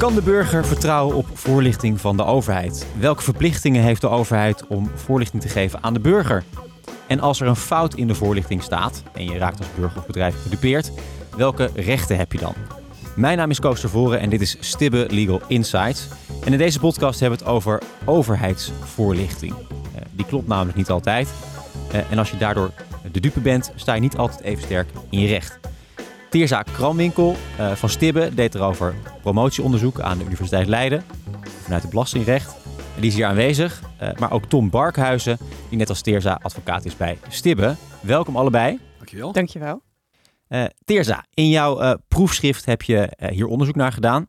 Kan de burger vertrouwen op voorlichting van de overheid? Welke verplichtingen heeft de overheid om voorlichting te geven aan de burger? En als er een fout in de voorlichting staat en je raakt als burger of bedrijf gedupeerd, welke rechten heb je dan? Mijn naam is Koos Voren en dit is Stibbe Legal Insights. En in deze podcast hebben we het over overheidsvoorlichting. Uh, die klopt namelijk niet altijd. Uh, en als je daardoor de dupe bent, sta je niet altijd even sterk in je recht. Teerza Kramwinkel uh, van Stibbe deed erover promotieonderzoek aan de Universiteit Leiden vanuit het belastingrecht. En die is hier aanwezig. Uh, maar ook Tom Barkhuizen, die net als Teerza advocaat is bij Stibbe. Welkom allebei. Dankjewel. Dankjewel. Uh, Teerza, in jouw proefschrift heb je hier onderzoek naar gedaan.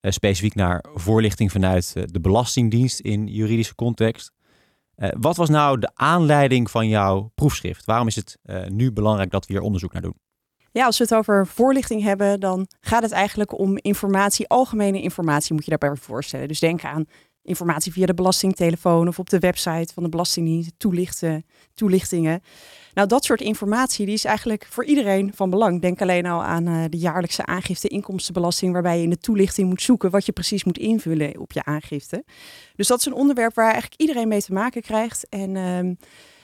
specifiek naar voorlichting vanuit de Belastingdienst in juridische context. wat was nou de aanleiding van jouw proefschrift? Waarom is het nu belangrijk dat we hier onderzoek naar doen? Ja, als we het over voorlichting hebben, dan gaat het eigenlijk om informatie, algemene informatie moet je daarbij voorstellen. Dus denk aan informatie via de belastingtelefoon of op de website van de Belastingdienst, toelichten, toelichtingen. Nou, dat soort informatie die is eigenlijk voor iedereen van belang. Denk alleen al aan uh, de jaarlijkse aangifte inkomstenbelasting, waarbij je in de toelichting moet zoeken wat je precies moet invullen op je aangifte. Dus dat is een onderwerp waar eigenlijk iedereen mee te maken krijgt. En uh,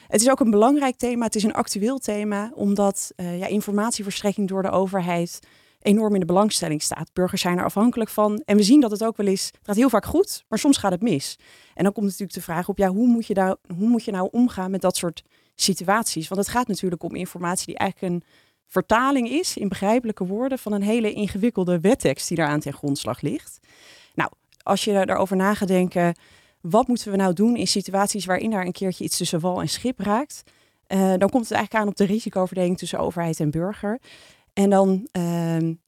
het is ook een belangrijk thema, het is een actueel thema, omdat uh, ja, informatieverstrekking door de overheid enorm in de belangstelling staat. Burgers zijn er afhankelijk van. En we zien dat het ook wel eens, het gaat heel vaak goed, maar soms gaat het mis. En dan komt natuurlijk de vraag op, ja, hoe moet je, nou, hoe moet je nou omgaan met dat soort situaties? Want het gaat natuurlijk om informatie die eigenlijk een vertaling is, in begrijpelijke woorden, van een hele ingewikkelde wettekst die daaraan ten grondslag ligt. Nou, als je erover na gaat denken, wat moeten we nou doen in situaties waarin daar een keertje iets tussen wal en schip raakt? Uh, dan komt het eigenlijk aan op de risicoverdeling tussen overheid en burger. En dan,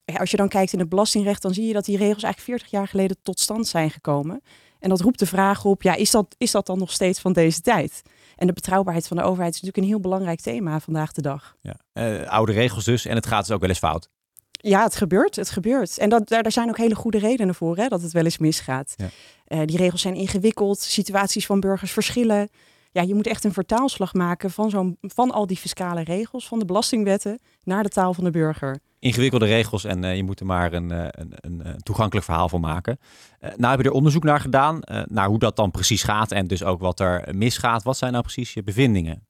ja, als je dan kijkt in het belastingrecht, dan zie je dat die regels eigenlijk 40 jaar geleden tot stand zijn gekomen. En dat roept de vraag op, ja, is dat, is dat dan nog steeds van deze tijd? En de betrouwbaarheid van de overheid is natuurlijk een heel belangrijk thema vandaag de dag. Ja. Uh, oude regels dus, en het gaat dus ook wel eens fout. Ja, het gebeurt. Het gebeurt. En dat, daar, daar zijn ook hele goede redenen voor, hè, dat het wel eens misgaat. Ja. Uh, die regels zijn ingewikkeld, situaties van burgers verschillen. Ja, je moet echt een vertaalslag maken van, zo'n, van al die fiscale regels, van de belastingwetten, naar de taal van de burger. Ingewikkelde regels en uh, je moet er maar een, een, een, een toegankelijk verhaal van maken. Uh, nou heb je er onderzoek naar gedaan, naar hoe dat dan precies gaat en dus ook wat er misgaat. Wat zijn nou precies je bevindingen?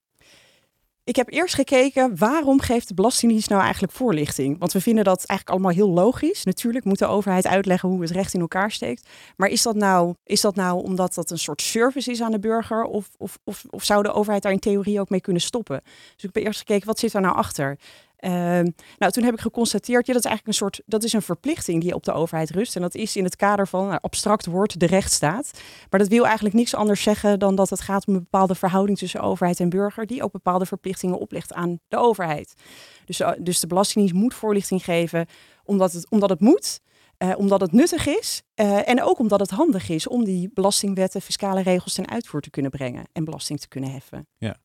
Ik heb eerst gekeken waarom geeft de Belastingdienst nou eigenlijk voorlichting? Want we vinden dat eigenlijk allemaal heel logisch. Natuurlijk moet de overheid uitleggen hoe het recht in elkaar steekt. Maar is dat nou, is dat nou omdat dat een soort service is aan de burger? Of, of, of, of zou de overheid daar in theorie ook mee kunnen stoppen? Dus ik heb eerst gekeken, wat zit daar nou achter? Uh, nou, toen heb ik geconstateerd, dat is eigenlijk een soort, dat is een verplichting die op de overheid rust. En dat is in het kader van, nou, abstract woord, de rechtsstaat. Maar dat wil eigenlijk niks anders zeggen dan dat het gaat om een bepaalde verhouding tussen overheid en burger, die ook bepaalde verplichtingen oplegt aan de overheid. Dus, uh, dus de Belastingdienst moet voorlichting geven, omdat het, omdat het moet. Uh, omdat het nuttig is uh, en ook omdat het handig is om die belastingwetten, fiscale regels ten uitvoer te kunnen brengen en belasting te kunnen heffen. Ja.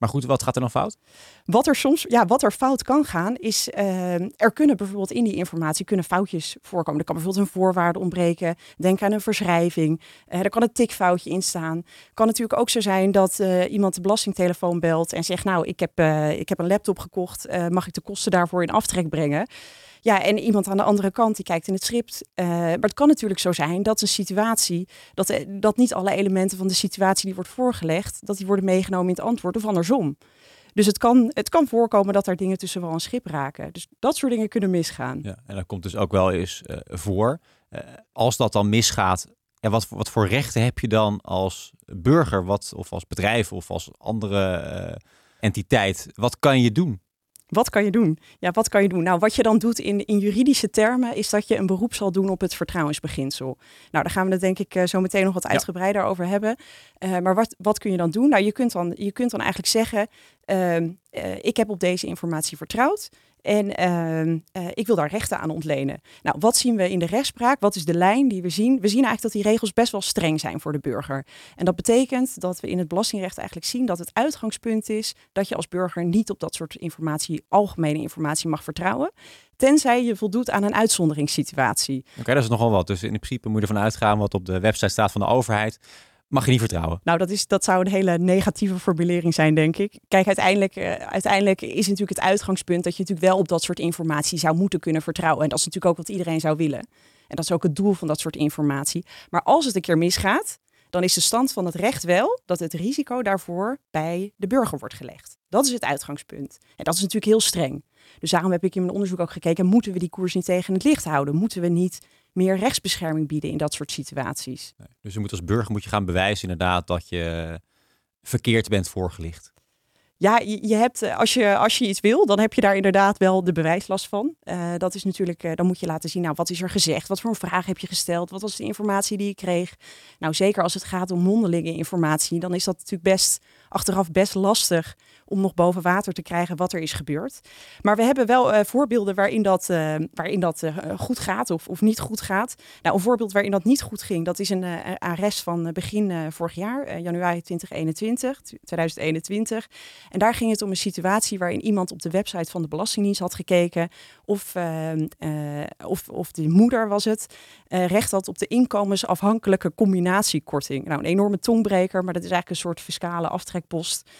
Maar goed, wat gaat er dan fout? Wat er soms, ja, wat er fout kan gaan, is uh, er kunnen bijvoorbeeld in die informatie kunnen foutjes voorkomen. Er kan bijvoorbeeld een voorwaarde ontbreken. Denk aan een verschrijving. Uh, er kan een tikfoutje in staan. Kan natuurlijk ook zo zijn dat uh, iemand de belastingtelefoon belt en zegt: Nou, ik heb, ik heb een laptop gekocht. mag ik de kosten daarvoor in aftrek brengen? Ja, en iemand aan de andere kant die kijkt in het script. Uh, maar het kan natuurlijk zo zijn dat een situatie, dat, eh, dat niet alle elementen van de situatie die wordt voorgelegd, dat die worden meegenomen in het antwoord of andersom. Dus het kan, het kan voorkomen dat er dingen tussen wel een schip raken. Dus dat soort dingen kunnen misgaan. Ja, en dat komt dus ook wel eens uh, voor. Als dat dan misgaat, en wat, wat voor rechten heb je dan als burger wat, of als bedrijf of als andere entiteit? Wat kan je doen? Wat kan je doen? Ja, wat kan je doen? Nou, wat je dan doet in, in juridische termen is dat je een beroep zal doen op het vertrouwensbeginsel. Nou, daar gaan we het denk ik uh, zo meteen nog wat uitgebreider over hebben. Uh, maar wat, wat kun je dan doen? Nou, je kunt dan, je kunt dan eigenlijk zeggen, uh, ik heb op deze informatie vertrouwd. En uh, ik wil daar rechten aan ontlenen. Nou, wat zien we in de rechtspraak? Wat is de lijn die we zien? We zien eigenlijk dat die regels best wel streng zijn voor de burger. En dat betekent dat we in het belastingrecht eigenlijk zien dat het uitgangspunt is dat je als burger niet op dat soort informatie, algemene informatie, mag vertrouwen. Tenzij je voldoet aan een uitzonderingssituatie. Oké, dat is nogal wat. Dus in principe moet je ervan uitgaan wat op de website staat van de overheid mag je niet vertrouwen. Nou, dat, is, dat zou een hele negatieve formulering zijn, denk ik. Kijk, uiteindelijk, uh, uiteindelijk is natuurlijk het uitgangspunt dat je natuurlijk wel op dat soort informatie zou moeten kunnen vertrouwen. En dat is natuurlijk ook wat iedereen zou willen. En dat is ook het doel van dat soort informatie. Maar als het een keer misgaat, dan is de stand van het recht wel dat het risico daarvoor bij de burger wordt gelegd. Dat is het uitgangspunt. En dat is natuurlijk heel streng. Dus daarom heb ik in mijn onderzoek ook gekeken, moeten we die koers niet tegen het licht houden? Moeten we niet meer rechtsbescherming bieden in dat soort situaties? Dus je moet als burger moet je gaan bewijzen inderdaad dat je verkeerd bent voorgelicht. Ja, je, hebt, eh, als je, als je iets wil, dan heb je daar inderdaad wel de bewijslast van. Uh, dat is natuurlijk, uh, dan moet je laten zien, nou, wat is er gezegd? Wat voor een vraag heb je gesteld? Wat was de informatie die je kreeg? Nou, zeker als het gaat om mondelinge informatie, dan is dat natuurlijk best achteraf best lastig om nog boven water te krijgen wat er is gebeurd. Maar we hebben wel uh, voorbeelden waarin dat, uh, waarin dat uh, goed gaat of, of niet goed gaat. Nou, een voorbeeld waarin dat niet goed ging, dat is een arrest van begin vorig jaar, januari 2021, 2021. En daar ging het om een situatie waarin iemand op de website van de Belastingdienst had gekeken of, of, of de moeder was het, recht had op de inkomensafhankelijke combinatiekorting. Nou, een enorme tongbreker, maar dat is eigenlijk een soort fiscale aftrekpost.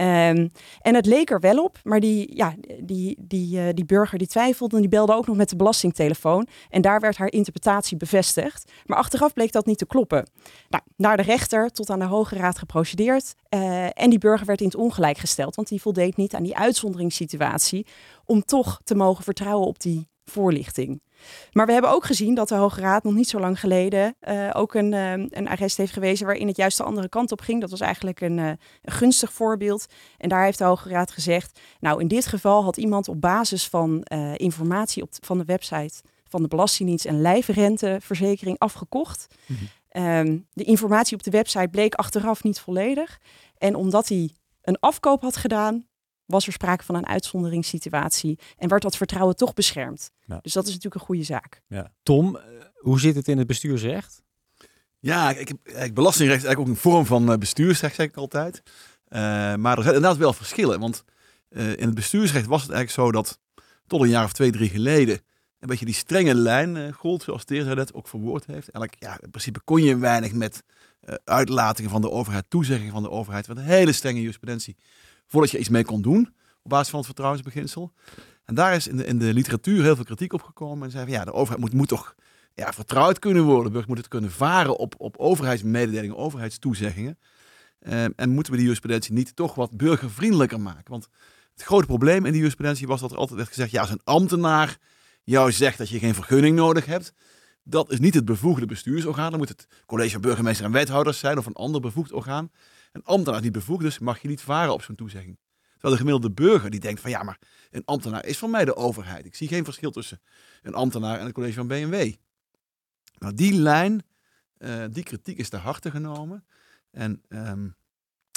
Um, en het leek er wel op, maar die, ja, die, die, uh, die burger die twijfelde en die belde ook nog met de belastingtelefoon. En daar werd haar interpretatie bevestigd. Maar achteraf bleek dat niet te kloppen. Nou, naar de rechter, tot aan de Hoge Raad geprocedeerd. Uh, en die burger werd in het ongelijk gesteld, want die voldeed niet aan die uitzonderingssituatie om toch te mogen vertrouwen op die voorlichting. Maar we hebben ook gezien dat de Hoge Raad nog niet zo lang geleden uh, ook een, uh, een arrest heeft gewezen waarin het juist de andere kant op ging. Dat was eigenlijk een, uh, een, gunstig voorbeeld. En daar heeft de Hoge Raad gezegd, nou in dit geval had iemand op basis van informatie op van de website van de Belastingdienst een lijfrenteverzekering afgekocht. Mm -hmm. um, de informatie op de website bleek achteraf niet volledig. En omdat hij een afkoop had gedaan, was er sprake van een uitzonderingssituatie en werd dat vertrouwen toch beschermd. Ja. Dus dat is natuurlijk een goede zaak. Ja. Tom, eh, hoe zit het in het bestuursrecht? Ja, ik heb, belastingrecht is eigenlijk ook een vorm van eh, bestuursrecht, zeg ik altijd. Uh, maar er zijn inderdaad wel verschillen. Want uh, in het bestuursrecht was het eigenlijk zo dat tot een jaar of twee, drie geleden een beetje die strenge lijn uh, gold, zoals Teerza dat ook verwoord heeft. Eigenlijk, ja, in principe kon je weinig met uitlatingen van de overheid, toezeggingen van de overheid, met een hele strenge jurisprudentie voordat je iets mee kon doen op basis van het vertrouwensbeginsel. En daar is in de, in de literatuur heel veel kritiek op gekomen. En zei van ja, de overheid moet, moet toch ja, vertrouwd kunnen worden. De burger moet het kunnen varen op, op overheidsmededelingen, overheidstoezeggingen. Uh, en moeten we die jurisprudentie niet toch wat burgervriendelijker maken? Want het grote probleem in die jurisprudentie was dat er altijd werd gezegd: ja, als een ambtenaar jou zegt dat je geen vergunning nodig hebt, dat is niet het bevoegde bestuursorgaan. Dan moet het college van burgemeester en wethouders zijn of een ander bevoegd orgaan. Een ambtenaar die bevoegd is, mag je niet varen op zo'n toezegging. Terwijl de gemiddelde burger die denkt van ja, maar een ambtenaar is van mij de overheid. Ik zie geen verschil tussen een ambtenaar en het college van BMW. Nou, die lijn, uh, die kritiek is te harte genomen. En um,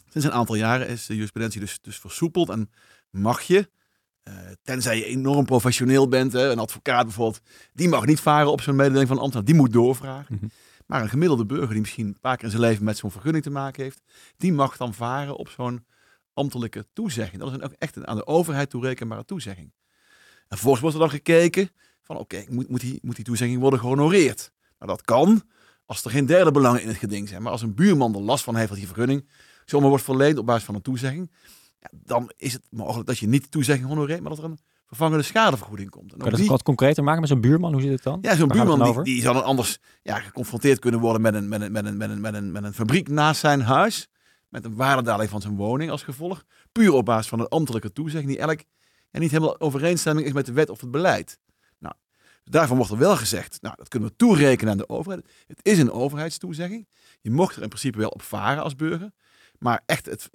sinds een aantal jaren is de jurisprudentie dus, dus versoepeld en mag je, uh, tenzij je enorm professioneel bent, hè, een advocaat bijvoorbeeld, die mag niet varen op zo'n mededeling van een ambtenaar, die moet doorvragen. -hmm. Maar een gemiddelde burger die misschien een paar keer in zijn leven met zo'n vergunning te maken heeft, die mag dan varen op zo'n ambtelijke toezegging. Dat is een, echt een aan de overheid toerekenbare toezegging. En vervolgens wordt er dan gekeken van oké, moet, moet, die, moet die toezegging worden gehonoreerd? Nou, dat kan als er geen derde belangen in het geding zijn. Maar als een buurman er last van heeft dat die vergunning zomaar wordt verleend op basis van een toezegging, ja, dan is het mogelijk dat je niet toezegging honoreert, maar dat er een vervangende schadevergoeding komt. En kan je dat die... wat concreter maken met zo'n buurman? Hoe zit het dan? Ja, zo'n buurman die, die zal dan anders ja, geconfronteerd kunnen worden met een, met, een, met, een, met, een, met, een, met een fabriek naast zijn huis. Met een waardedaling van zijn woning als gevolg. Puur op basis van een ambtelijke toezegging die eigenlijk ja, niet helemaal overeenstemming is met de wet of het beleid. Nou, daarvan wordt er wel gezegd, nou, dat kunnen we toerekenen aan de overheid. Het is een overheidstoezegging. Je mocht er in principe wel op varen als burger. Maar echt het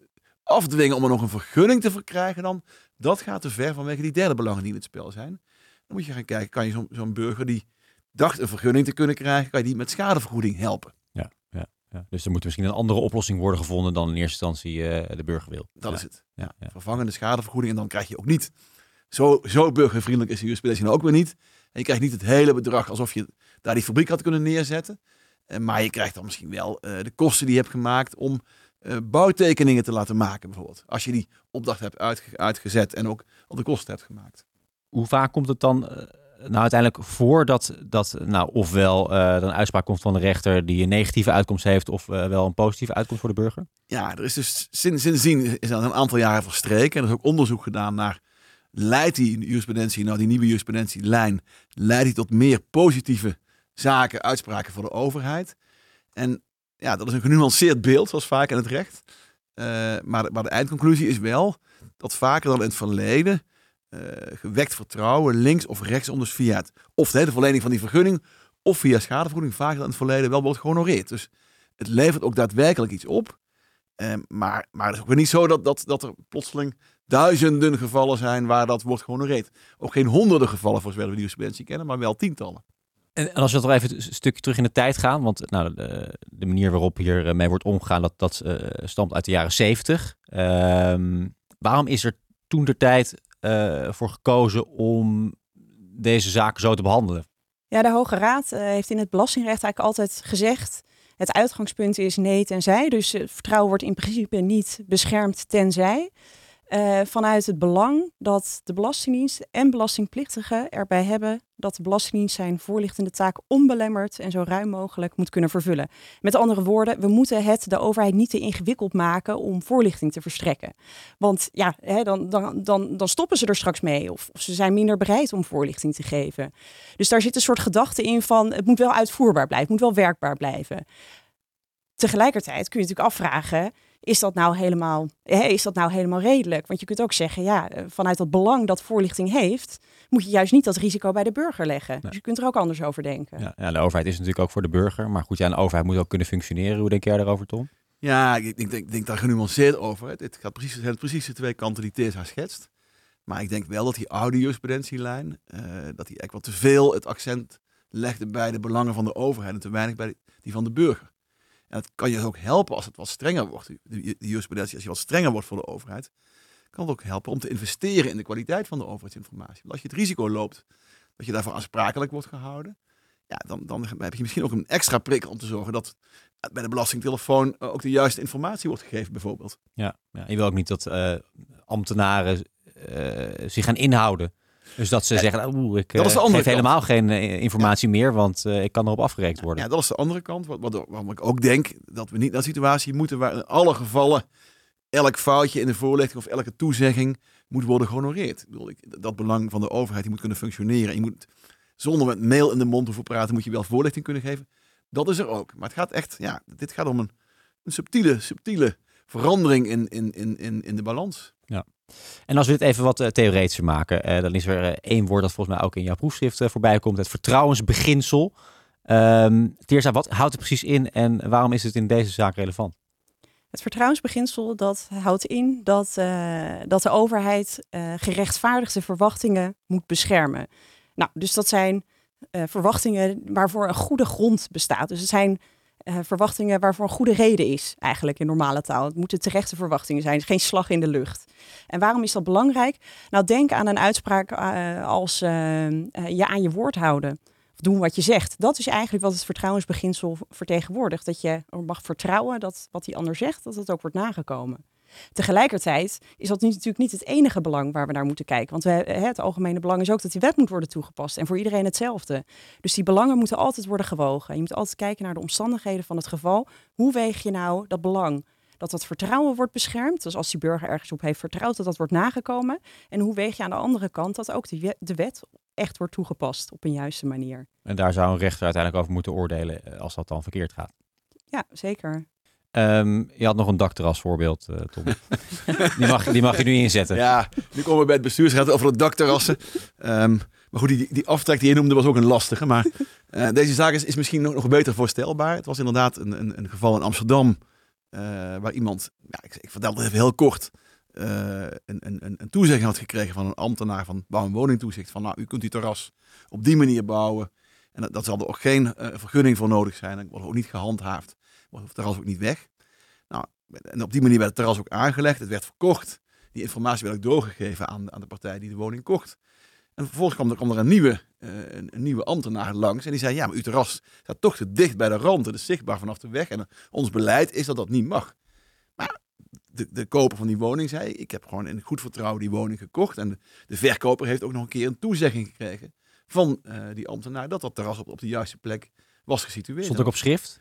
afdwingen om er nog een vergunning te verkrijgen dan, dat gaat te ver vanwege die derde belangen die in het spel zijn. Dan moet je gaan kijken, kan je zo'n burger die dacht een vergunning te kunnen krijgen, kan je die met schadevergoeding helpen? Ja, ja, ja. Dus er moet misschien een andere oplossing worden gevonden dan in eerste instantie uh, de burger wil. Dat ja. is het. Ja, ja. Vervangende schadevergoeding en dan krijg je ook niet, zo, zo burgervriendelijk is de jurisprudentie nou ook weer niet. En je krijgt niet het hele bedrag alsof je daar die fabriek had kunnen neerzetten. Uh, maar je krijgt dan misschien wel uh, de kosten die je hebt gemaakt om uh, bouwtekeningen te laten maken, bijvoorbeeld. Als je die opdracht hebt uitge uitgezet en ook al de kosten hebt gemaakt. Hoe vaak komt het dan uh, nou uiteindelijk voor dat, nou, ofwel uh, een uitspraak komt van de rechter die een negatieve uitkomst heeft, of wel een positieve uitkomst voor de burger? Ja, er is dus sinds, sindsdien is er een aantal jaren verstreken. En er is ook onderzoek gedaan naar leidt die jurisprudentie, nou die nieuwe jurisprudentielijn, leidt die tot meer positieve zaken, uitspraken voor de overheid. En ja, dat is een genuanceerd beeld, zoals vaak in het recht. Uh, maar, maar de eindconclusie is wel dat vaker dan in het verleden uh, gewekt vertrouwen links of rechtsom, dus via of de, de verlening van die vergunning of via schadevergoeding, vaker dan in het verleden wel wordt gehonoreerd. Dus het levert ook daadwerkelijk iets op. Uh, maar, maar het is ook weer niet zo dat, dat, dat er plotseling duizenden gevallen zijn waar dat wordt gehonoreerd. Ook geen honderden gevallen voor zover we die jurisprudentie kennen, maar wel tientallen. En, als we toch even een stukje terug in de tijd gaan, want nou, de, de manier waarop hier eh, mee wordt omgegaan, dat, dat uh, stamt uit de jaren zeventig. Um, waarom is er toen de tijd voor gekozen om deze zaken zo te behandelen? Ja, de Hoge Raad heeft in het belastingrecht eigenlijk altijd gezegd, het uitgangspunt is nee tenzij. Dus vertrouwen wordt in principe niet beschermd tenzij. Uh, vanuit het belang dat de Belastingdienst en belastingplichtigen erbij hebben dat de Belastingdienst zijn voorlichtende taak onbelemmerd en zo ruim mogelijk moet kunnen vervullen. Met andere woorden, we moeten het de overheid niet te ingewikkeld maken om voorlichting te verstrekken. Want ja, hè, dan, dan, dan, dan stoppen ze er straks mee of, of, ze zijn minder bereid om voorlichting te geven. Dus daar zit een soort gedachte in van het moet wel uitvoerbaar blijven, het moet wel werkbaar blijven. Tegelijkertijd kun je natuurlijk afvragen, is dat nou helemaal, hè, is dat nou helemaal redelijk? Want je kunt ook zeggen, ja, eh, vanuit dat belang dat voorlichting heeft, moet je juist niet dat risico bij de burger leggen. Dus je kunt er ook anders over denken. Ja, ja, de overheid is natuurlijk ook voor de burger. Maar goed, ja, een overheid moet ook kunnen functioneren. Hoe denk jij daarover, Tom? Ja, ik denk, denk, denk daar genuanceerd over. Het gaat precies, het precies de twee kanten die Tessa schetst. Maar ik denk wel dat die oude jurisprudentielijn, uh, dat die echt wat te veel het accent legde bij de belangen van de overheid en te weinig bij die van de burger. En het kan je ook helpen als het wat strenger wordt. De, jurisprudentie, als je wat strenger wordt voor de overheid, kan het ook helpen om te investeren in de kwaliteit van de overheidsinformatie. Want als je het risico loopt dat je daarvoor aansprakelijk wordt gehouden, ja, dan, dan heb je misschien ook een extra prikkel om te zorgen dat bij de belastingtelefoon ook de juiste informatie wordt gegeven, bijvoorbeeld. Ja, ja je wil ook niet dat uh, ambtenaren uh, zich gaan inhouden dus dat ze zeggen, oeh, ik dat is de eh, geef helemaal geen eh, informatie meer, want uh, ik kan erop afgerekend worden. Ja, dat is de andere kant. Wat, wat, waarom ik ook denk dat we niet naar een situatie moeten waar in alle gevallen elk foutje in de voorlichting of elke toezegging moet worden gehonoreerd. Ik bedoel, ik, dat belang van de overheid die moet kunnen functioneren. Je moet zonder met mail in de mond te praten, moet je wel voorlichting kunnen geven. Dat is er ook. Maar het gaat echt, ja, dit gaat om een, een subtiele, subtiele verandering in, in, in, in de balans. Ja. En als we dit even wat uh, theoretischer maken, uh, dan is er uh, één woord dat volgens mij ook in jouw proefschrift voorbij komt: het vertrouwensbeginsel. Um, Teersa, wat houdt het precies in en waarom is het in deze zaak relevant? Het vertrouwensbeginsel dat houdt in dat, dat de overheid gerechtvaardigde verwachtingen moet beschermen. Nou, dus dat zijn verwachtingen waarvoor een goede grond bestaat. Dus het zijn uh, verwachtingen waarvoor een goede reden is, eigenlijk in normale taal. Het moeten terechte verwachtingen zijn, geen slag in de lucht. En waarom is dat belangrijk? Nou, denk aan een uitspraak uh, als uh, je aan je woord houden. Of doen wat je zegt. Dat is eigenlijk wat het vertrouwensbeginsel vertegenwoordigt. Dat je mag vertrouwen dat wat die ander zegt, dat het ook wordt nagekomen. Tegelijkertijd is dat natuurlijk niet het enige belang waar we naar moeten kijken. Want we, het algemene belang is ook dat die wet moet worden toegepast. En voor iedereen hetzelfde. Dus die belangen moeten altijd worden gewogen. Je moet altijd kijken naar de omstandigheden van het geval. Hoe weeg je nou dat belang? Dat dat vertrouwen wordt beschermd. Dus als die burger ergens op heeft vertrouwd, dat dat wordt nagekomen. En hoe weeg je aan de andere kant dat ook de, de wet echt wordt toegepast op een juiste manier. En daar zou een rechter uiteindelijk over moeten oordelen eh, als dat dan verkeerd gaat. Ja, zeker. Um, je had nog een dakterras voorbeeld, uh, Tom. die, mag, die mag je nu inzetten. Ja, nu komen we bij het bestuursraad over de dakterrassen. Um, maar goed, die, die aftrek die je noemde was ook een lastige. Maar uh, deze zaak is, is misschien nog, nog beter voorstelbaar. Het was inderdaad een, een, een geval in Amsterdam uh, waar iemand, ja, ik, ik vertel het even heel kort, een, een, een toezegging had gekregen van een ambtenaar van bouw- en woningtoezicht. Van nou, u kunt die terras op die manier bouwen. En dat, dat zal er ook geen vergunning voor nodig zijn. Dat wordt ook niet gehandhaafd wordt het terras ook niet weg. Nou, en op die manier werd het terras ook aangelegd. Het werd verkocht. Die informatie werd ook doorgegeven aan, aan de partij die de woning kocht. En vervolgens kwam er, kwam er een, nieuwe, uh, een, nieuwe ambtenaar langs. En die zei, ja, maar uw terras staat toch te dicht bij de rand. Het is zichtbaar vanaf de weg. En ons beleid is dat dat niet mag. Maar de, de koper van die woning zei, ik heb gewoon in goed vertrouwen die woning gekocht. En de, de verkoper heeft ook nog een keer een toezegging gekregen van uh, die ambtenaar dat dat terras op, op de juiste plek was gesitueerd. Stond ook op schrift?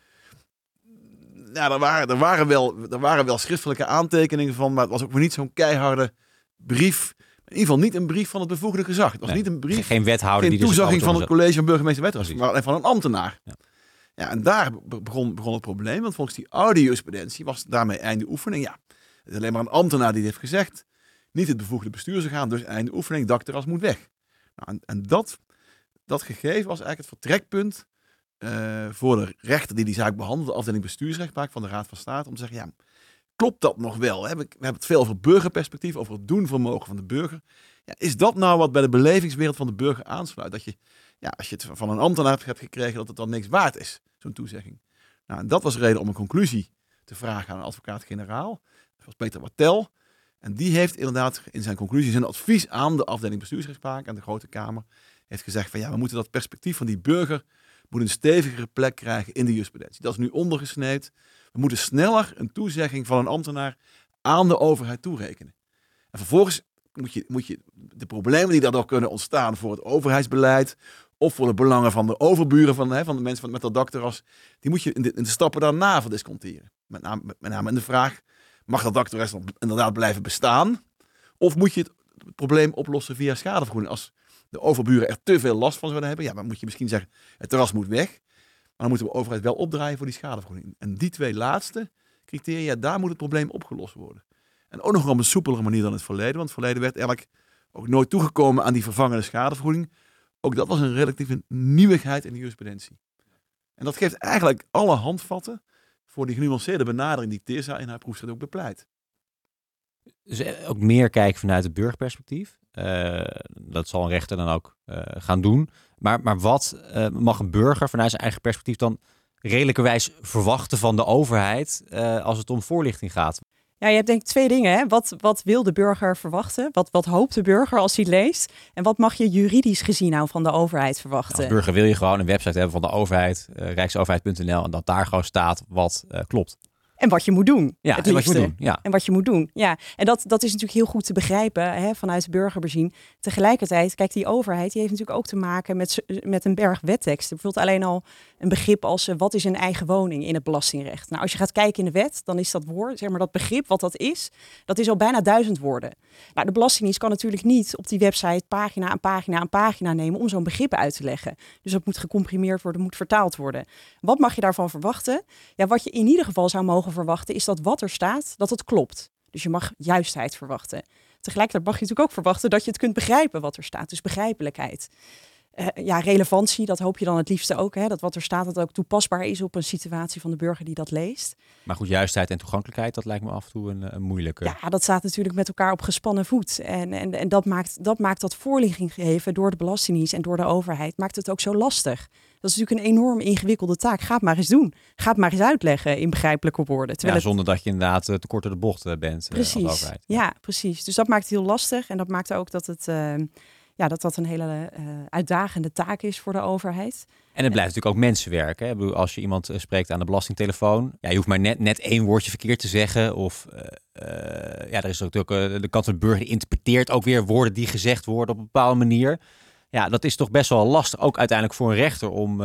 Ja, er, waren, er, waren wel, er waren wel schriftelijke aantekeningen van, maar het was ook niet zo'n keiharde brief In ieder geval niet een brief van het bevoegde gezag. Het was Nee. niet een brief Geen wethouder geen dus toezegging van het college van burgemeester wethouders, maar alleen van een ambtenaar. Ja. Ja. en daar be- begon, begon het probleem, want volgens die oude jurisprudentie was daarmee einde oefening. Ja, het is alleen maar een ambtenaar die dit heeft gezegd, niet het bevoegde bestuursorgaan, dus einde oefening, dakterras moet weg. Nou, en en dat, dat gegeven was eigenlijk het vertrekpunt eh, voor de rechter die die zaak behandelde, de afdeling bestuursrechtpraak van de Raad van State, om te zeggen, ja, klopt dat nog wel? We, hebben het veel over burgerperspectief, over het doenvermogen van de burger. Ja, is dat nou wat bij de belevingswereld van de burger aansluit? Dat je, ja, als je het van een ambtenaar hebt gekregen, dat het dan niks waard is, zo'n toezegging. Nou, en dat was reden om een conclusie te vragen aan een advocaat-generaal. Was Peter Wattel. En die heeft inderdaad in zijn conclusie zijn advies aan de afdeling bestuursrechtspraak en de Grote Kamer heeft gezegd van ja, we moeten dat perspectief van die burger moet een stevigere plek krijgen in de jurisprudentie. Dat is nu ondergesneed. We moeten sneller een toezegging van een ambtenaar aan de overheid toerekenen. En vervolgens moet je, moet je de problemen die daardoor kunnen ontstaan voor het overheidsbeleid of voor de belangen van de overburen van, hè, van de mensen met dat dakterras, die moet je in de, in de stappen daarna verdisconteren. Met name, met, name in de vraag, mag dat dakterras inderdaad blijven bestaan? Of moet je het, het probleem oplossen via schadevergoeding? Als de overburen er te veel last van zouden hebben, ja, dan moet je misschien zeggen, het terras moet weg. Maar dan moeten we overheid wel opdraaien voor die schadevergoeding. En die twee laatste criteria, daar moet het probleem opgelost worden. En ook nog op een soepelere manier dan het verleden. Want het verleden werd eigenlijk ook nooit toegekomen aan die vervangende schadevergoeding. Ook dat was een relatieve nieuwigheid in de jurisprudentie. En dat geeft eigenlijk alle handvatten voor die genuanceerde benadering die Teersa in haar proefschrift ook bepleit. Dus eh, ook meer kijken vanuit het burgerperspectief. Eh, dat zal een rechter dan ook eh, gaan doen. Maar, maar wat eh, mag een burger vanuit zijn eigen perspectief dan redelijkerwijs verwachten van de overheid als het om voorlichting gaat? Ja, je hebt denk ik twee dingen. Hè? Wat, wat wil de burger verwachten? Wat, wat hoopt de burger als hij leest? En wat mag je juridisch gezien nou van de overheid verwachten? Als burger wil je gewoon een website hebben van de overheid, rijksoverheid.nl, en dat daar gewoon staat wat klopt. En wat je moet doen. Ja, het en wat je moet doen. Ja. En wat je moet doen. Ja, en dat, dat is natuurlijk heel goed te begrijpen hè, vanuit de burger bezien. Tegelijkertijd, kijk, die overheid die heeft natuurlijk ook te maken met, met een berg wetteksten. Bijvoorbeeld alleen al een begrip als eh, wat is een eigen woning in het belastingrecht. Nou, als je gaat kijken in de wet, dan is dat woord, zeg maar dat begrip wat dat is, dat is al bijna duizend woorden. Nou, de Belastingdienst kan natuurlijk niet op die website pagina aan pagina aan pagina nemen om zo'n begrip uit te leggen. Dus dat moet gecomprimeerd worden, moet vertaald worden. Wat mag je daarvan verwachten? Ja, wat je in ieder geval zou mogen verwachten is dat wat er staat, dat het klopt. Dus je mag juistheid verwachten. Tegelijkertijd mag je natuurlijk ook verwachten dat je het kunt begrijpen wat er staat. Dus begrijpelijkheid. Eh, ja, relevantie, dat hoop je dan het liefste ook. Hè? Dat wat er staat, dat ook toepasbaar is op een situatie van de burger die dat leest. Maar goed, juistheid en toegankelijkheid, dat lijkt me af en toe een, een moeilijke. Ja, dat staat natuurlijk met elkaar op gespannen voet. En, en, en dat, maakt, dat maakt dat voorlichting geven door de Belastingdienst en door de overheid, maakt het ook zo lastig. Dat is natuurlijk een enorm ingewikkelde taak. Ga het maar eens doen. Ga het maar eens uitleggen in begrijpelijke woorden. Ja, Terwijl het zonder dat je inderdaad eh, te kort door de bocht eh, bent eh, Precies. overheid. Ja, precies. Dus dat maakt het heel lastig. En dat maakt ook dat het, ja, dat, dat een hele eh, uitdagende taak is voor de overheid. En het blijft natuurlijk ook mensenwerk. Hè? Als je iemand eh, spreekt aan de belastingtelefoon, ja, je hoeft maar net, net één woordje verkeerd te zeggen. Of eh, ja, er is eh, de kant van de burger die interpreteert ook weer woorden die gezegd worden op een bepaalde manier. Ja, dat is toch best wel lastig, ook uiteindelijk voor een rechter, om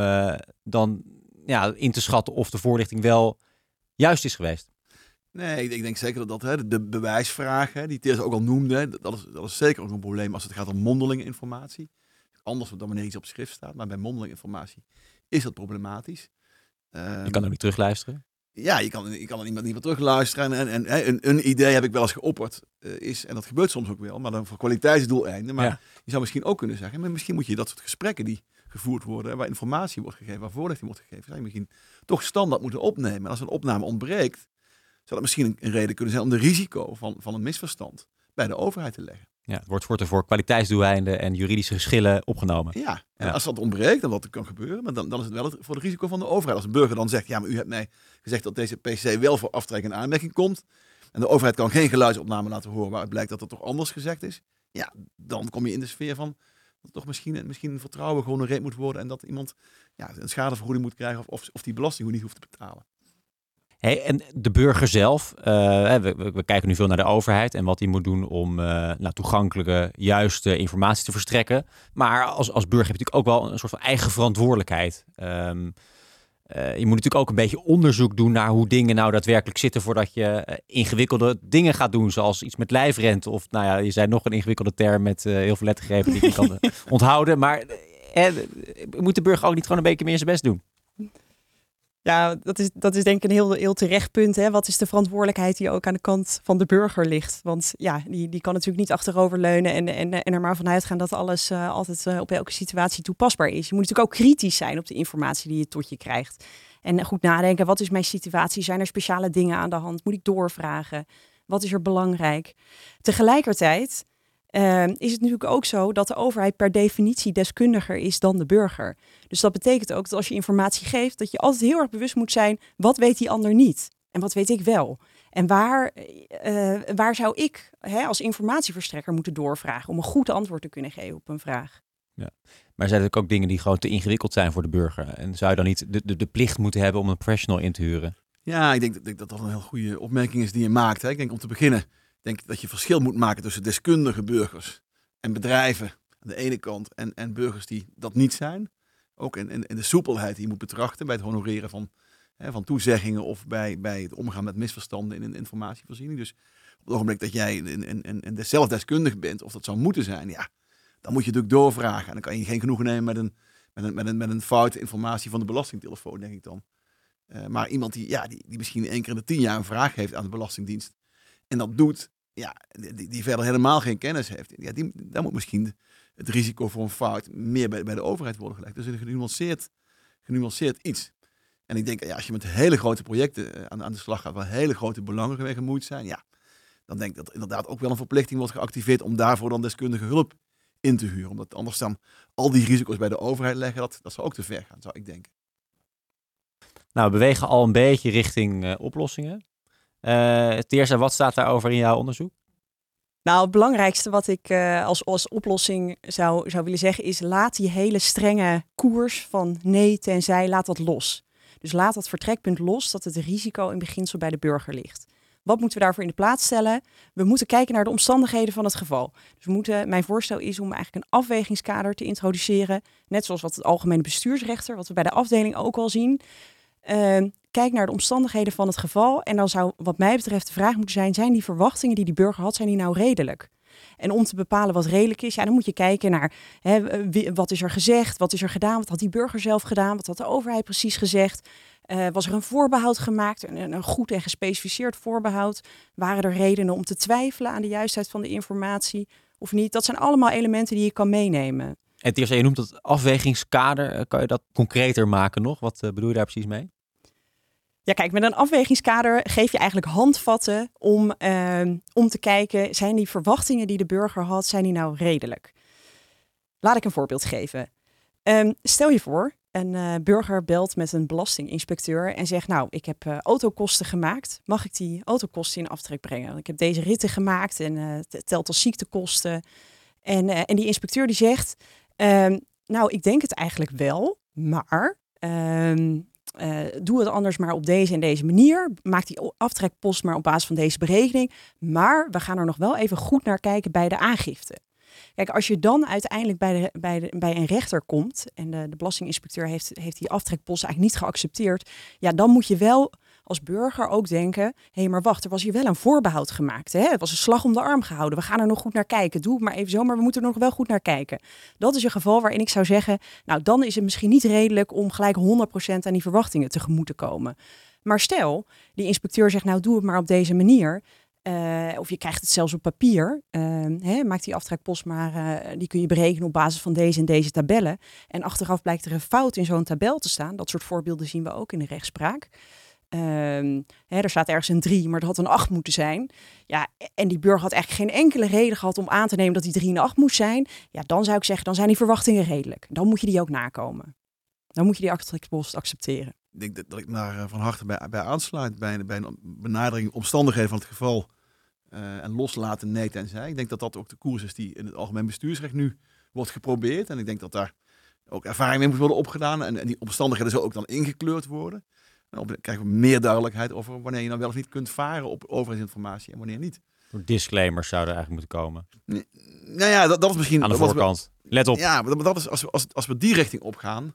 dan ja, in te schatten of de voorlichting wel juist is geweest. Nee, ik, ik denk zeker dat, dat hè, de bewijsvraag, hè, die Teersa ook al noemde, dat, is, dat is zeker ook een probleem als het gaat om mondelinge informatie. Anders dan wanneer iets op schrift staat, maar bij mondelinge informatie is dat problematisch. Ehm, Je kan ook niet terugluisteren. Ja, je kan, je kan er niemand niet meer terugluisteren. En, en, en een, een idee heb ik wel eens geopperd, eh, is, en dat gebeurt soms ook wel, maar dan voor kwaliteitsdoeleinden. Maar Ja. je zou misschien ook kunnen zeggen, maar misschien moet je dat soort gesprekken die gevoerd worden, waar informatie wordt gegeven, waar voorlichting wordt gegeven, zou je misschien toch standaard moeten opnemen. En als een opname ontbreekt, zou dat misschien een, reden kunnen zijn om de risico van, van een misverstand bij de overheid te leggen. Ja, het wordt, wordt er voor kwaliteitsdoeleinden en juridische geschillen opgenomen. Ja, en Ja. als dat ontbreekt, dan wat er kan gebeuren, maar dan, dan is het wel het, voor het risico van de overheid. Als een burger dan zegt, ja, maar u hebt mij gezegd dat deze PC wel voor aftrek in aanmerking komt, en de overheid kan geen geluidsopname laten horen waaruit blijkt dat er toch anders gezegd is, ja, dan kom je in de sfeer van dat toch misschien, misschien vertrouwen gewoon een reet moet worden en dat iemand ja, een schadevergoeding moet krijgen of, of, of die belasting niet hoeft te betalen. En de burger zelf, eh, we, we- kijken nu veel naar de overheid en wat die moet doen om eh, nou, toegankelijke, juiste informatie te verstrekken. Maar als, als burger heb je natuurlijk ook wel een soort van eigen verantwoordelijkheid. Ehm, je moet natuurlijk ook een beetje onderzoek doen naar hoe dingen nou daadwerkelijk zitten voordat je ingewikkelde dingen gaat doen, zoals iets met lijfrente. Of nou ja, je zei nog een ingewikkelde term met heel veel lettergrepen die je kan onthouden. Maar moet de burger ook niet gewoon een beetje meer zijn best doen? Ja, dat is, dat is denk ik een heel, heel terecht punt. Hè? Wat is de verantwoordelijkheid die ook aan de kant van de burger ligt? Want ja, die, die kan natuurlijk niet achteroverleunen en, en, en er maar vanuit gaan dat alles uh, altijd uh, op elke situatie toepasbaar is. Je moet natuurlijk ook kritisch zijn op de informatie die je tot je krijgt. En goed nadenken, wat is mijn situatie? Zijn er speciale dingen aan de hand? Moet ik doorvragen? Wat is er belangrijk? Tegelijkertijd uh, is het natuurlijk ook zo dat de overheid per definitie deskundiger is dan de burger. Dus dat betekent ook dat als je informatie geeft, dat je altijd heel erg bewust moet zijn, wat weet die ander niet? En wat weet ik wel? En waar, uh, waar zou ik hè, als informatieverstrekker moeten doorvragen om een goed antwoord te kunnen geven op een vraag? Ja. Maar zijn er ook dingen die gewoon te ingewikkeld zijn voor de burger? En zou je dan niet de, de, de plicht moeten hebben om een professional in te huren? Ja, ik denk, denk dat dat een heel goede opmerking is die je maakt. Hè. Ik denk om te beginnen denk dat je verschil moet maken tussen deskundige burgers en bedrijven aan de ene kant en, en burgers die dat niet zijn. Ook in, in, de soepelheid die je moet betrachten bij het honoreren van, hè, van toezeggingen of bij, bij het omgaan met misverstanden in een informatievoorziening. Dus op het ogenblik dat jij in zelf deskundig bent, of dat zou moeten zijn, ja, dan moet je natuurlijk doorvragen. En dan kan je geen genoegen nemen met een, met een, met een, met een foute informatie van de belastingtelefoon, denk ik dan. Uh, maar iemand die, ja, die, die misschien één keer in de tien jaar een vraag heeft aan de Belastingdienst, en dat doet, ja, die, die verder helemaal geen kennis heeft, ja, die, dan moet misschien het risico voor een fout meer bij, bij de overheid worden gelegd. Dus een genuanceerd, genuanceerd iets. En ik denk, ja, als je met hele grote projecten eh, aan, aan de slag gaat, waar hele grote belangen mee gemoeid zijn, ja, dan denk ik dat inderdaad ook wel een verplichting wordt geactiveerd om daarvoor dan deskundige hulp in te huren. Omdat anders dan al die risico's bij de overheid leggen, dat, dat zou ook te ver gaan, zou ik denken. Nou, we bewegen al een beetje richting uh, oplossingen. Uh, Teersa, wat staat daarover in jouw onderzoek? Nou, het belangrijkste wat ik uh, als, als oplossing zou, zou willen zeggen is laat die hele strenge koers van nee tenzij, laat dat los. Dus laat dat vertrekpunt los dat het risico in beginsel bij de burger ligt. Wat moeten we daarvoor in de plaats stellen? We moeten kijken naar de omstandigheden van het geval. Dus we moeten, mijn voorstel is om eigenlijk een afwegingskader te introduceren. Net zoals wat het algemene bestuursrechter, wat we bij de afdeling ook al zien. Uh, kijk naar de omstandigheden van het geval. En dan zou wat mij betreft de vraag moeten zijn, zijn die verwachtingen die die burger had, zijn die nou redelijk? En om te bepalen wat redelijk is, ja, dan moet je kijken naar hè, wat is er gezegd, wat is er gedaan, wat had die burger zelf gedaan, wat had de overheid precies gezegd. Uh, was er een voorbehoud gemaakt, een, een, goed en gespecificeerd voorbehoud? Waren er redenen om te twijfelen aan de juistheid van de informatie of niet? Dat zijn allemaal elementen die je kan meenemen. En eerste, je noemt het afwegingskader. Eh, kan je dat concreter maken nog? Wat uh, bedoel je daar precies mee? Ja, kijk, met een afwegingskader geef je eigenlijk handvatten om, uh, om te kijken, zijn die verwachtingen die de burger had, zijn die nou redelijk? Laat ik een voorbeeld geven. Um, stel je voor, een uh, burger belt met een belastinginspecteur en zegt, nou, ik heb autokosten gemaakt. Mag ik die autokosten in aftrek brengen? Ik heb deze ritten gemaakt en het telt als ziektekosten. En, en die inspecteur die zegt, um, nou, ik denk het eigenlijk wel, maar um, uh, doe het anders maar op deze en deze manier. Maak die aftrekpost maar op basis van deze berekening. Maar we gaan er nog wel even goed naar kijken bij de aangifte. Kijk, als je dan uiteindelijk bij, bij, de, bij een rechter komt en de, de belastinginspecteur heeft, heeft die aftrekpost eigenlijk niet geaccepteerd, ja, dan moet je wel als burger ook denken: hé, hey, maar wacht, er was hier wel een voorbehoud gemaakt. Hè? Het was een slag om de arm gehouden. We gaan er nog goed naar kijken. Doe het maar even zo, maar we moeten er nog wel goed naar kijken. Dat is een geval waarin ik zou zeggen: nou, dan is het misschien niet redelijk om gelijk 100% aan die verwachtingen tegemoet te komen. Maar stel, die inspecteur zegt: nou, doe het maar op deze manier. Uh, of je krijgt het zelfs op papier. Uh, hè, maak die aftrekpost maar, uh, die kun je berekenen op basis van deze en deze tabellen. En achteraf blijkt er een fout in zo'n tabel te staan. Dat soort voorbeelden zien we ook in de rechtspraak. Um, er staat ergens een 3, maar het had een 8 moeten zijn. Ja, en die burger had eigenlijk geen enkele reden gehad om aan te nemen dat die 3 een 8 moest zijn. Ja, dan zou ik zeggen, dan zijn die verwachtingen redelijk. Dan moet je die ook nakomen. Dan moet je die aftrekpost accepteren. Ik denk dat, dat ik daar eh, van harte bij, bij aansluit. Bij, bij een benadering omstandigheden van het geval. Uh, en loslaten nee tenzij. Ik denk dat dat ook de koers is die in het algemeen bestuursrecht nu wordt geprobeerd. En ik denk dat daar ook ervaring mee moet worden opgedaan. En, en die omstandigheden zullen ook dan ingekleurd worden. Dan krijgen we meer duidelijkheid over wanneer je nou wel of niet kunt varen op overheidsinformatie en wanneer niet. Disclaimers zouden eigenlijk moeten komen. Nou ja, dat, dat is misschien... Aan de voorkant. Let op. Ja, maar dat is, als, we, als, als we die richting opgaan...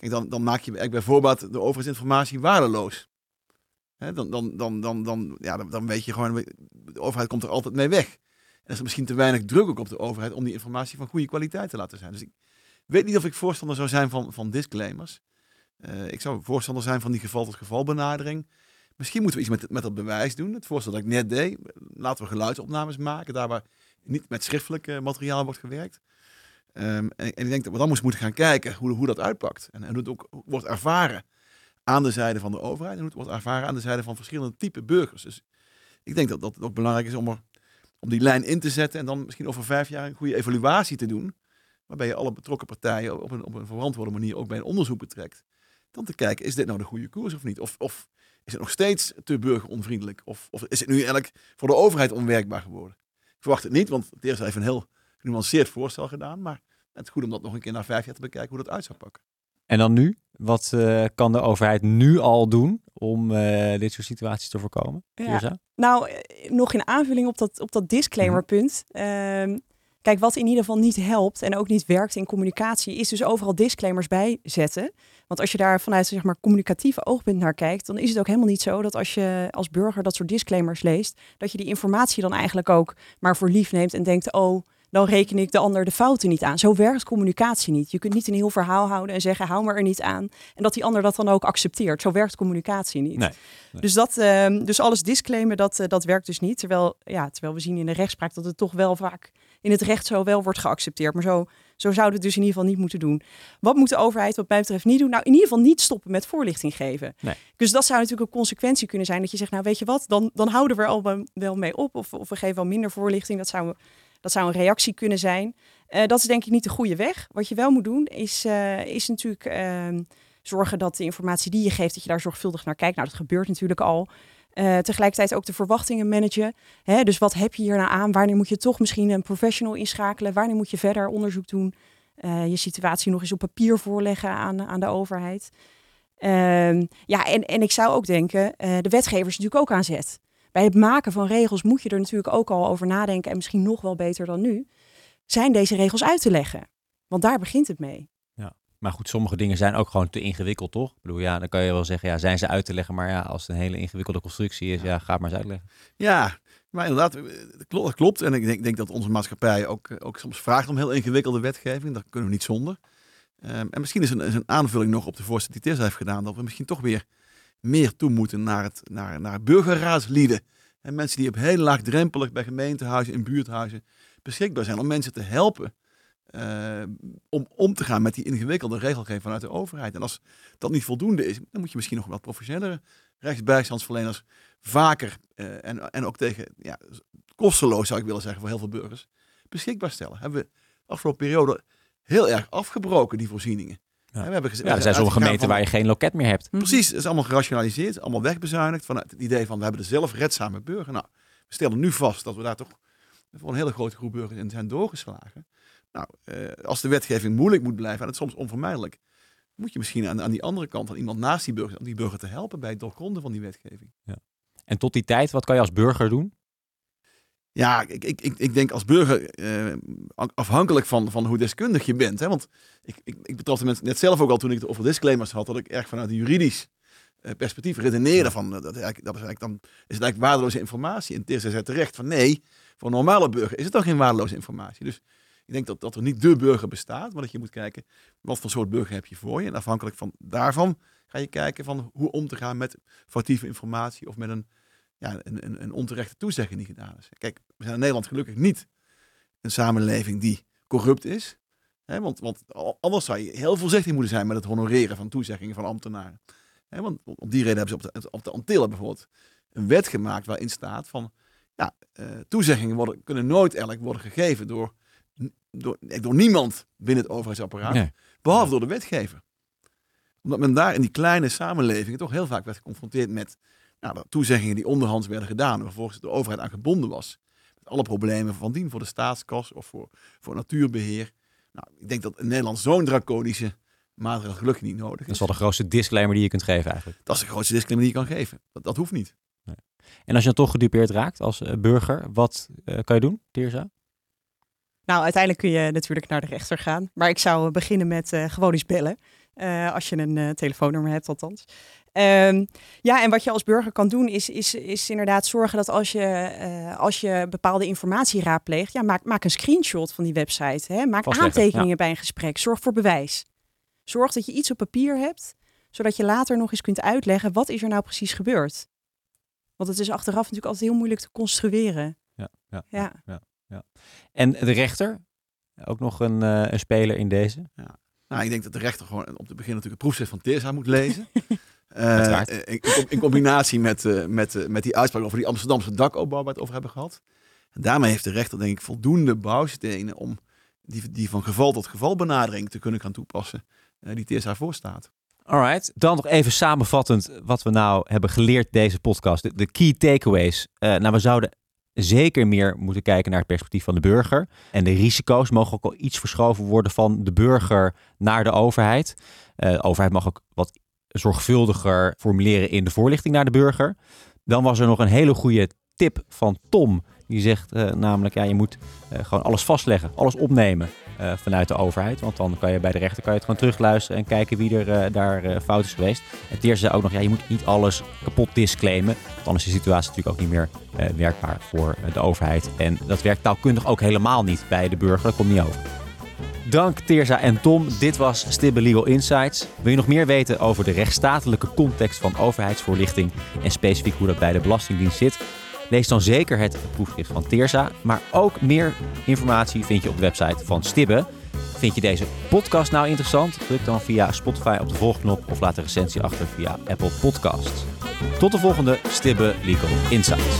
Kijk, dan, dan maak je eigenlijk bijvoorbeeld de overheidsinformatie waardeloos. Hè, dan, dan, dan, dan, dan, ja, dan, dan weet je gewoon, de overheid komt er altijd mee weg. En er is misschien te weinig druk ook op de overheid om die informatie van goede kwaliteit te laten zijn. Dus ik weet niet of ik voorstander zou zijn van, van disclaimers. Uh, ik zou voorstander zijn van die geval tot geval benadering. Misschien moeten we iets met, met dat bewijs doen. Het voorstel dat ik net deed. Laten we geluidsopnames maken, daar waar niet met schriftelijk uh, materiaal wordt gewerkt. Um, en, ik denk dat we dan moeten gaan kijken hoe, hoe dat uitpakt. En, en hoe het ook wordt ervaren aan de zijde van de overheid. En hoe het wordt ervaren aan de zijde van verschillende type burgers. Dus ik denk dat, dat het ook belangrijk is om, om die lijn in te zetten. En dan misschien over vijf jaar een goede evaluatie te doen. Waarbij je alle betrokken partijen op een, op een verantwoorde manier ook bij een onderzoek betrekt. Dan te kijken, is dit nou de goede koers of niet? Of, of is het nog steeds te burgeronvriendelijk? Of, of is het nu eigenlijk voor de overheid onwerkbaar geworden? Ik verwacht het niet, want het eerste heeft een heel genuanceerd voorstel gedaan. Maar het is goed om dat nog een keer na vijf jaar te bekijken hoe dat uit zou pakken. En dan nu? Wat uh, kan de overheid nu al doen om uh, dit soort situaties te voorkomen? Ja. Nou, eh, nog in aanvulling op dat, op dat disclaimerpunt. Mm -hmm. Kijk, wat in ieder geval niet helpt en ook niet werkt in communicatie, is dus overal disclaimers bijzetten. Want als je daar vanuit zeg maar communicatieve oogpunt naar kijkt, dan is het ook helemaal niet zo dat als je als burger dat soort disclaimers leest, dat je die informatie dan eigenlijk ook maar voor lief neemt en denkt, oh, dan reken ik de ander de fouten niet aan. Zo werkt communicatie niet. Je kunt niet een heel verhaal houden en zeggen, hou me er niet aan. En dat die ander dat dan ook accepteert. Zo werkt communicatie niet. Nee, Dus, dat, uh, dus alles disclaimen, dat, uh, dat werkt dus niet. Terwijl, ja, terwijl we zien in de rechtspraak dat het toch wel vaak in het recht zo wel wordt geaccepteerd. Maar zo, zo zouden we het dus in ieder geval niet moeten doen. Wat moet de overheid wat mij betreft niet doen? Nou, in ieder geval niet stoppen met voorlichting geven. Nee. Dus dat zou natuurlijk een consequentie kunnen zijn. Dat je zegt, nou weet je wat, dan, dan houden we er al wel mee op. Of, of we geven wel minder voorlichting. Dat zou dat zou een reactie kunnen zijn. Uh, dat is denk ik niet de goede weg. Wat je wel moet doen, is, uh, is natuurlijk uh, zorgen dat de informatie die je geeft, dat je daar zorgvuldig naar kijkt. Nou, dat gebeurt natuurlijk al. Uh, tegelijkertijd ook de verwachtingen managen. Hè? Dus wat heb je hier nou aan? Wanneer moet je toch misschien een professional inschakelen? Wanneer moet je verder onderzoek doen? je situatie nog eens op papier voorleggen aan, aan de overheid. Ehm, ja, en, en ik zou ook denken, de wetgevers natuurlijk ook aan zet bij het maken van regels moet je er natuurlijk ook al over nadenken. En misschien nog wel beter dan nu. Zijn deze regels uit te leggen? Want daar begint het mee. Maar goed, sommige dingen zijn ook gewoon te ingewikkeld, toch? Ik bedoel, ja, dan kan je wel zeggen, ja, zijn ze uit te leggen? Maar ja, als het een hele ingewikkelde constructie is, ja, ga maar eens uitleggen. Ja, maar inderdaad, dat klopt. En ik denk, denk dat onze maatschappij ook, ook soms vraagt om heel ingewikkelde wetgeving. Dat kunnen we niet zonder. Um, en misschien is een, een aanvulling nog op de voorstel die Tis heeft gedaan, dat we misschien toch weer meer toe moeten naar, het, naar, naar burgerraadslieden. En mensen die op heel laagdrempelig bij gemeentehuizen en buurthuizen beschikbaar zijn om mensen te helpen. Uh, om om te gaan met die ingewikkelde regelgeving vanuit de overheid. En als dat niet voldoende is, dan moet je misschien nog wat professionele rechtsbijstandsverleners vaker uh, en, en ook tegen ja, kosteloos zou ik willen zeggen voor heel veel burgers beschikbaar stellen. Hebben we de afgelopen periode heel erg afgebroken, die voorzieningen. Ja. we hebben ja, er zijn sommige gemeenten waar je geen loket meer hebt. Precies, het is allemaal gerationaliseerd, allemaal wegbezuinigd vanuit het idee van we hebben de zelfredzame burger. Nou, we stellen nu vast dat we daar toch voor een hele grote groep burgers in zijn doorgeslagen. Nou, eh, als de wetgeving moeilijk moet blijven, en het is soms onvermijdelijk, moet je misschien aan, aan die andere kant van iemand naast die burger, om die burger te helpen bij het doorgronden van die wetgeving. Ja. En tot die tijd, wat kan je als burger doen? Ja, ik, ik, ik, denk als burger eh, afhankelijk van, van hoe deskundig je bent. Hè? Want ik, ik, ik betrapte net, net zelf ook al toen ik het over disclaimers had, dat ik erg vanuit een juridisch uh, perspectief redeneerde van dat, dat is eigenlijk dan is het eigenlijk waardeloze informatie. En Teerse zei terecht van nee, voor een normale burger is het dan geen waardeloze informatie. Dus ik denk dat, dat er niet de burger bestaat, maar dat je moet kijken wat voor soort burger heb je voor je. En afhankelijk van daarvan ga je kijken van hoe om te gaan met foutieve informatie of met een ja, een, een, een onterechte toezegging die gedaan is. Kijk, we zijn in Nederland gelukkig niet een samenleving die corrupt is. Hè, want, want anders zou je heel voorzichtig moeten zijn met het honoreren van toezeggingen van ambtenaren. Hè, want om die reden hebben ze op de, op de Antillen bijvoorbeeld een wet gemaakt waarin staat van ja, uh, toezeggingen worden, kunnen nooit eigenlijk worden gegeven door, door, door niemand binnen het overheidsapparaat, behalve door de wetgever. Omdat men daar in die kleine samenlevingen toch heel vaak werd geconfronteerd met nou, de toezeggingen die onderhands werden gedaan, waar volgens de overheid aan gebonden was. Met alle problemen van dien voor de staatskas of voor, voor natuurbeheer. Nou, ik denk dat in Nederland zo'n draconische maatregel gelukkig niet nodig is. Dat is wel de grootste disclaimer die je kunt geven eigenlijk. Dat is de grootste disclaimer die je kan geven. Dat, dat hoeft niet. Nee. En als je dan toch gedupeerd raakt als uh, burger, wat uh, kan je doen, Teerza? Nou, uiteindelijk kun je natuurlijk naar de rechter gaan. Maar ik zou beginnen met uh, gewoon eens bellen. Uh, als je een uh, telefoonnummer hebt, althans. Um, ja, en wat je als burger kan doen, is, is, is inderdaad zorgen dat als je, uh, als je bepaalde informatie raadpleegt, ja, maak, maak een screenshot van die website. Hè? Maak aantekeningen ja. bij een gesprek. Zorg voor bewijs. Zorg dat je iets op papier hebt, zodat je later nog eens kunt uitleggen wat is er nou precies gebeurd. Want het is achteraf natuurlijk altijd heel moeilijk te construeren. Ja, ja, ja. ja, ja. En de rechter, ook nog een, uh, een speler in deze. Ja. Nou, ik denk dat de rechter gewoon op te begin natuurlijk het proefschrift van Teersa moet lezen. uh, in, in, combinatie met, uh, met, met die uitspraak over die Amsterdamse dakopbouw waar we het over hebben gehad. En daarmee heeft de rechter denk ik voldoende bouwstenen om die, die van geval tot geval benadering te kunnen gaan toepassen die Teersa voorstaat. Alright, dan nog even samenvattend wat we nou hebben geleerd deze podcast. De, de key takeaways. Nou, we zouden zeker meer moeten kijken naar het perspectief van de burger. En de risico's mogen ook al iets verschoven worden van de burger naar de overheid. Uh, de overheid mag ook wat zorgvuldiger formuleren in de voorlichting naar de burger. Dan was er nog een hele goede tip van Tom. Die zegt uh, namelijk, ja, je moet uh, gewoon alles vastleggen, alles opnemen uh, vanuit de overheid. Want dan kan je bij de rechter kan je het gewoon terugluisteren en kijken wie er daar fout is geweest. En eerste zei ook nog, ja, je moet niet alles kapot disclaimen. Want anders is de situatie natuurlijk ook niet meer werkbaar voor de overheid. En dat werkt taalkundig ook helemaal niet bij de burger. Dat komt niet over. Dank Teerza en Tom. Dit was Stibbe Legal Insights. Wil je nog meer weten over de rechtsstatelijke context van overheidsvoorlichting en specifiek hoe dat bij de Belastingdienst zit? Lees dan zeker het proefschrift van Teersa. Maar ook meer informatie vind je op de website van Stibbe. Vind je deze podcast nou interessant? Druk dan via Spotify op de volgknop of laat een recensie achter via Apple Podcasts. Tot de volgende Stibbe Legal Insights.